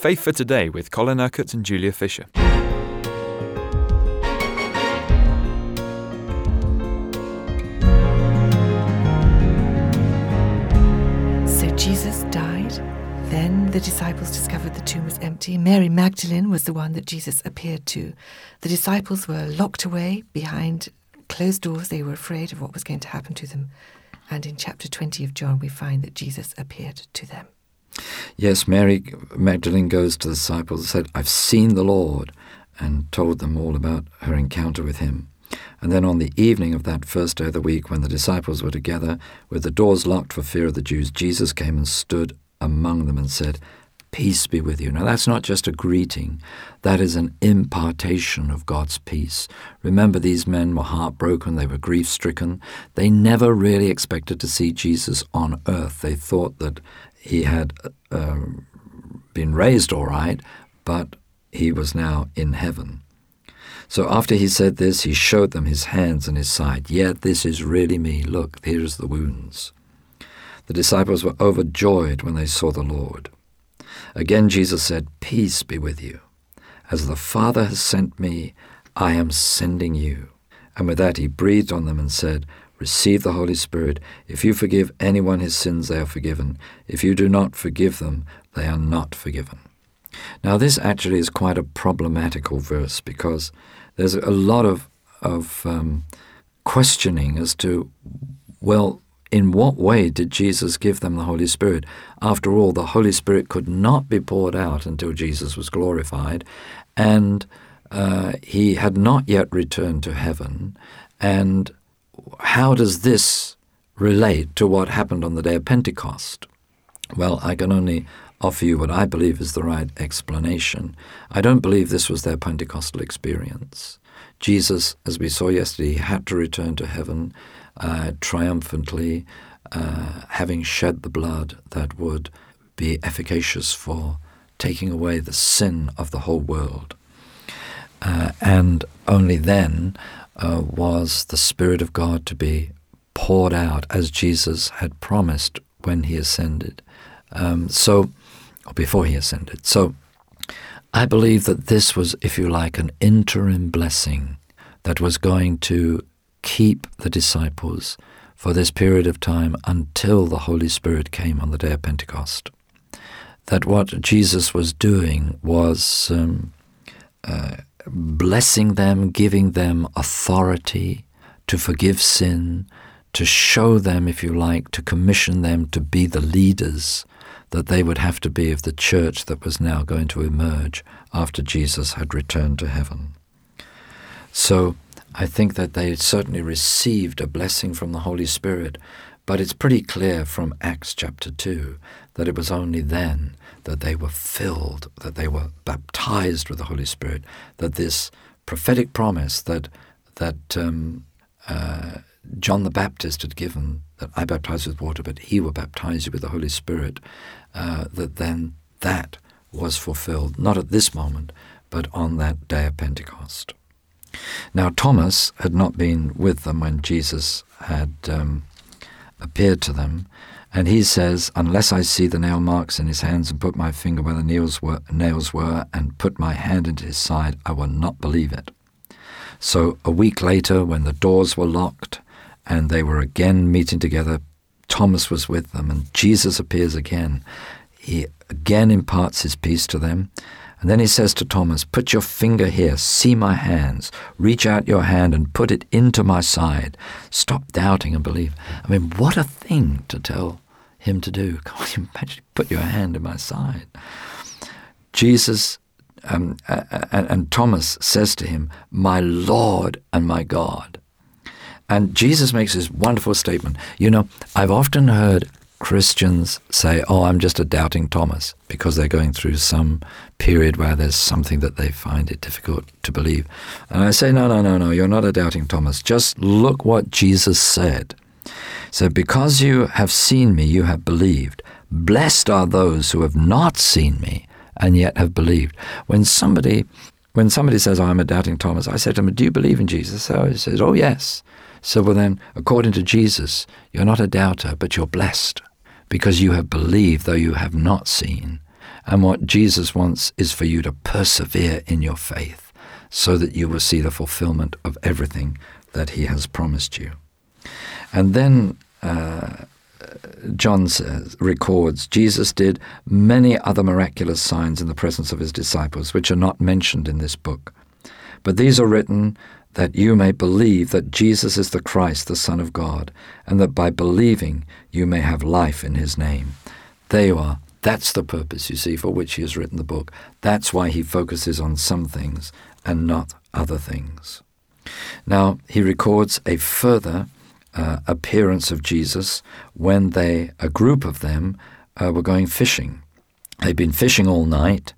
Faith for Today with Colin Urquhart and Julia Fisher. So Jesus died. Then the disciples discovered the tomb was empty. Mary Magdalene was the one that Jesus appeared to. The disciples were locked away behind closed doors. They were afraid of what was going to happen to them. And in chapter 20 of John, we find that Jesus appeared to them. Yes, Mary Magdalene goes to the disciples and said, I've seen the Lord, and told them all about her encounter with him. And then on the evening of that first day of the week, when the disciples were together, with the doors locked for fear of the Jews, Jesus came and stood among them and said, Peace be with you. Now, that's not just a greeting, that is an impartation of God's peace. Remember, these men were heartbroken, they were grief stricken. They never really expected to see Jesus on earth. They thought that he had uh, been raised all right, but he was now in heaven. So after he said this, he showed them his hands and his side. Yet this is really me. Look, here's the wounds. The disciples were overjoyed when they saw the Lord. Again, Jesus said, Peace be with you. As the Father has sent me, I am sending you. And with that, he breathed on them and said, Receive the Holy Spirit. If you forgive anyone his sins, they are forgiven. If you do not forgive them, they are not forgiven. Now, this actually is quite a problematical verse because there's a lot of, of um, questioning as to, well, in what way did Jesus give them the Holy Spirit? After all, the Holy Spirit could not be poured out until Jesus was glorified, and uh, he had not yet returned to heaven. And how does this relate to what happened on the day of Pentecost? Well, I can only offer you what I believe is the right explanation. I don't believe this was their Pentecostal experience. Jesus, as we saw yesterday, had to return to heaven uh, triumphantly, uh, having shed the blood that would be efficacious for taking away the sin of the whole world. Uh, and only then uh, was the Spirit of God to be poured out as Jesus had promised when he ascended. Um, so, before he ascended. So, I believe that this was, if you like, an interim blessing that was going to keep the disciples for this period of time until the Holy Spirit came on the day of Pentecost. That what Jesus was doing was um, uh, blessing them, giving them authority to forgive sin, to show them, if you like, to commission them to be the leaders that they would have to be of the church that was now going to emerge after Jesus had returned to heaven. So, I think that they certainly received a blessing from the Holy Spirit, but it's pretty clear from Acts chapter 2 that it was only then that they were filled, that they were baptized with the Holy Spirit, that this prophetic promise that, that um, uh, John the Baptist had given, that I baptize with water, but he will baptize you with the Holy Spirit, uh, that then that was fulfilled, not at this moment, but on that day of Pentecost. Now, Thomas had not been with them when Jesus had um, appeared to them, and he says, Unless I see the nail marks in his hands and put my finger where the nails were, nails were and put my hand into his side, I will not believe it. So, a week later, when the doors were locked and they were again meeting together, Thomas was with them, and Jesus appears again. He again imparts his peace to them, and then he says to Thomas, Put your finger here, see my hands, reach out your hand and put it into my side. Stop doubting and believe. I mean, what a thing to tell him to do. Can't you imagine? Put your hand in my side. Jesus um, and, and Thomas says to him, My Lord and my God. And Jesus makes this wonderful statement. You know, I've often heard Christians say, Oh, I'm just a doubting Thomas, because they're going through some period where there's something that they find it difficult to believe. And I say, No, no, no, no, you're not a doubting Thomas. Just look what Jesus said. So, because you have seen me, you have believed. Blessed are those who have not seen me and yet have believed. When somebody when somebody says, oh, I'm a doubting Thomas, I say to them, Do you believe in Jesus? So he says, Oh, yes. So, well, then, according to Jesus, you're not a doubter, but you're blessed because you have believed though you have not seen. And what Jesus wants is for you to persevere in your faith so that you will see the fulfillment of everything that he has promised you. And then uh, John says, records Jesus did many other miraculous signs in the presence of his disciples, which are not mentioned in this book. But these are written that you may believe that Jesus is the Christ, the Son of God, and that by believing you may have life in his name. There you are. That's the purpose, you see, for which he has written the book. That's why he focuses on some things and not other things. Now, he records a further uh, appearance of Jesus when they, a group of them, uh, were going fishing. They'd been fishing all night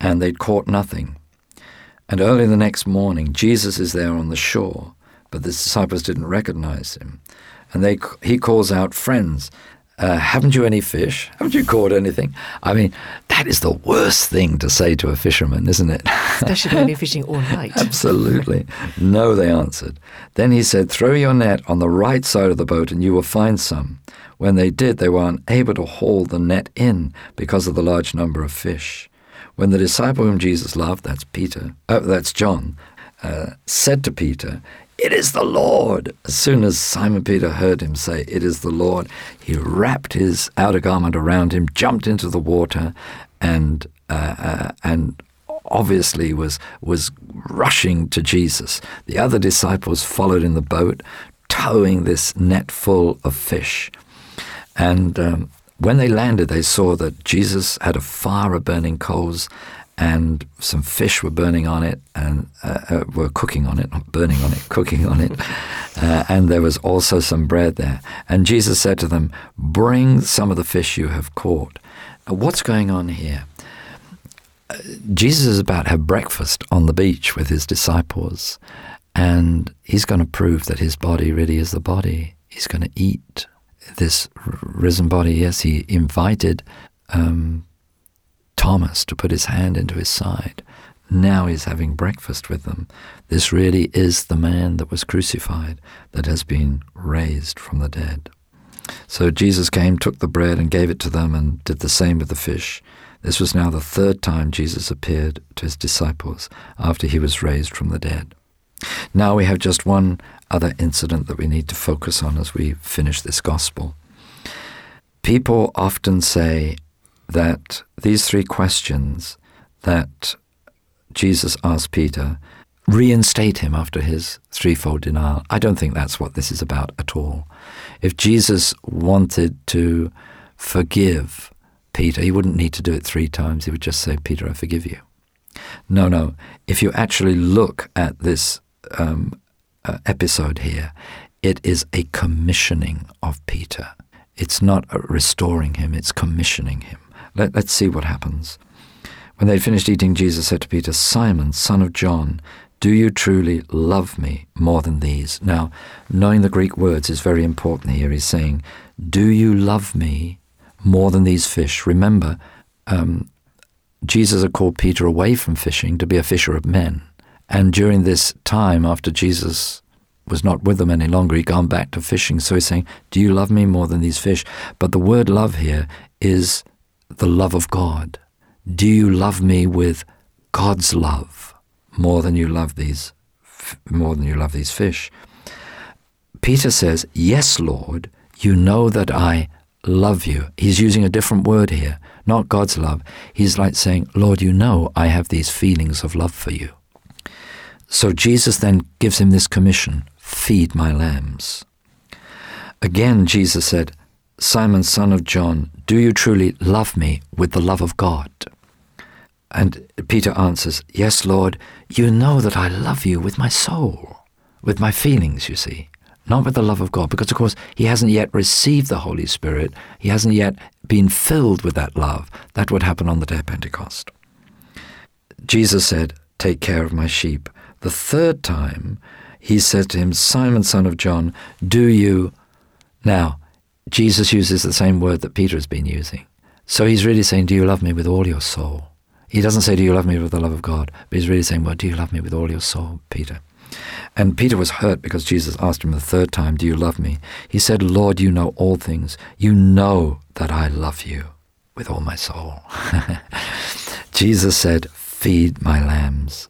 and they'd caught nothing. And early the next morning, Jesus is there on the shore, but the disciples didn't recognize him. And they, he calls out, Friends, uh, haven't you any fish? Haven't you caught anything? I mean, that is the worst thing to say to a fisherman, isn't it? Especially when you're fishing all night. Absolutely. No, they answered. Then he said, Throw your net on the right side of the boat and you will find some. When they did, they were unable to haul the net in because of the large number of fish. When the disciple whom Jesus loved, that's Peter, uh, that's John, uh, said to Peter, it is the Lord. As soon as Simon Peter heard him say, It is the Lord, he wrapped his outer garment around him, jumped into the water, and uh, uh, and obviously was was rushing to Jesus. The other disciples followed in the boat, towing this net full of fish. And um, when they landed, they saw that Jesus had a fire of burning coals and some fish were burning on it and uh, uh, were cooking on it, not burning on it, cooking on it. Uh, and there was also some bread there. And Jesus said to them, Bring some of the fish you have caught. what's going on here? Uh, Jesus is about to have breakfast on the beach with his disciples, and he's going to prove that his body really is the body. He's going to eat this risen body. Yes, he invited um, Thomas to put his hand into his side. Now he's having breakfast with them. This really is the man that was crucified, that has been raised from the dead. So Jesus came, took the bread, and gave it to them, and did the same with the fish. This was now the third time Jesus appeared to his disciples after he was raised from the dead. Now we have just one other incident that we need to focus on as we finish this gospel. People often say, that these three questions that Jesus asked Peter reinstate him after his threefold denial. I don't think that's what this is about at all. If Jesus wanted to forgive Peter, he wouldn't need to do it three times. He would just say, Peter, I forgive you. No, no. If you actually look at this um, uh, episode here, it is a commissioning of Peter. It's not restoring him, it's commissioning him. Let, us see what happens. When they had finished eating, Jesus said to Peter, Simon, son of John, do you truly love me more than these? Now, knowing the Greek words is very important here. He's saying, Do you love me more than these fish? Remember, um, Jesus had called Peter away from fishing to be a fisher of men. And during this time, after Jesus was not with them any longer, he'd gone back to fishing. So he's saying, Do you love me more than these fish? But the word love here is the love of God? Do you love me with God's love more than you love these more than you love these fish? Peter says, "Yes, Lord, you know that I love you." He's using a different word here, not God's love. He's like saying, "Lord, you know I have these feelings of love for you." So Jesus then gives him this commission, "Feed my lambs." Again Jesus said, Simon, son of John, do you truly love me with the love of God? And Peter answers, Yes, Lord, you know that I love you with my soul, with my feelings, you see, not with the love of God, because of course he hasn't yet received the Holy Spirit. He hasn't yet been filled with that love. That would happen on the day of Pentecost. Jesus said, Take care of my sheep. The third time, he said to him, Simon, son of John, do you. Now, Jesus uses the same word that Peter has been using. So he's really saying, Do you love me with all your soul? He doesn't say, Do you love me with the love of God? But he's really saying, Well, do you love me with all your soul, Peter? And Peter was hurt because Jesus asked him the third time, Do you love me? He said, Lord, you know all things. You know that I love you with all my soul. Jesus said, Feed my lambs.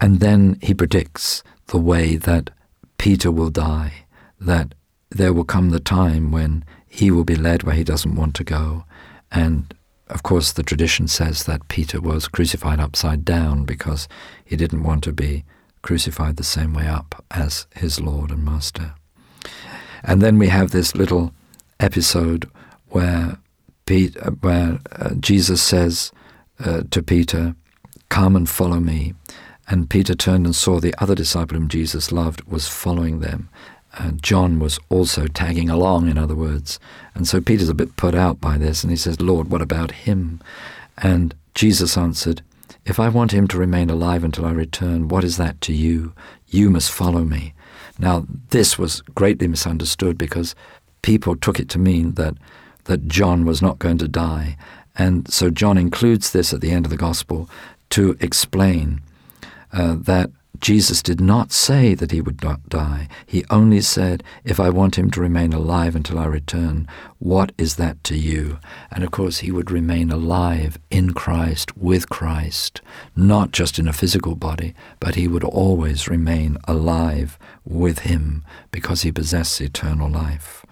And then he predicts the way that Peter will die, that there will come the time when he will be led where he doesn't want to go. And of course, the tradition says that Peter was crucified upside down because he didn't want to be crucified the same way up as his Lord and Master. And then we have this little episode where, Pete, where uh, Jesus says uh, to Peter, Come and follow me. And Peter turned and saw the other disciple whom Jesus loved was following them. And John was also tagging along, in other words. And so Peter's a bit put out by this, and he says, Lord, what about him? And Jesus answered, If I want him to remain alive until I return, what is that to you? You must follow me. Now, this was greatly misunderstood because people took it to mean that, that John was not going to die. And so John includes this at the end of the Gospel to explain uh, that Jesus did not say that he would not die. He only said, If I want him to remain alive until I return, what is that to you? And of course, he would remain alive in Christ, with Christ, not just in a physical body, but he would always remain alive with him because he possessed eternal life.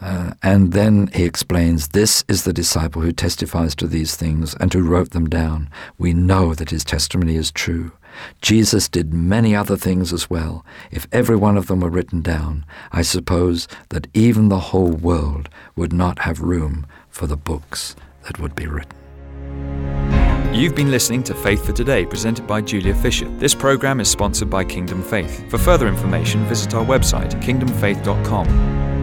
Uh, and then he explains, This is the disciple who testifies to these things and who wrote them down. We know that his testimony is true. Jesus did many other things as well. If every one of them were written down, I suppose that even the whole world would not have room for the books that would be written. You've been listening to Faith for Today, presented by Julia Fisher. This program is sponsored by Kingdom Faith. For further information, visit our website, kingdomfaith.com.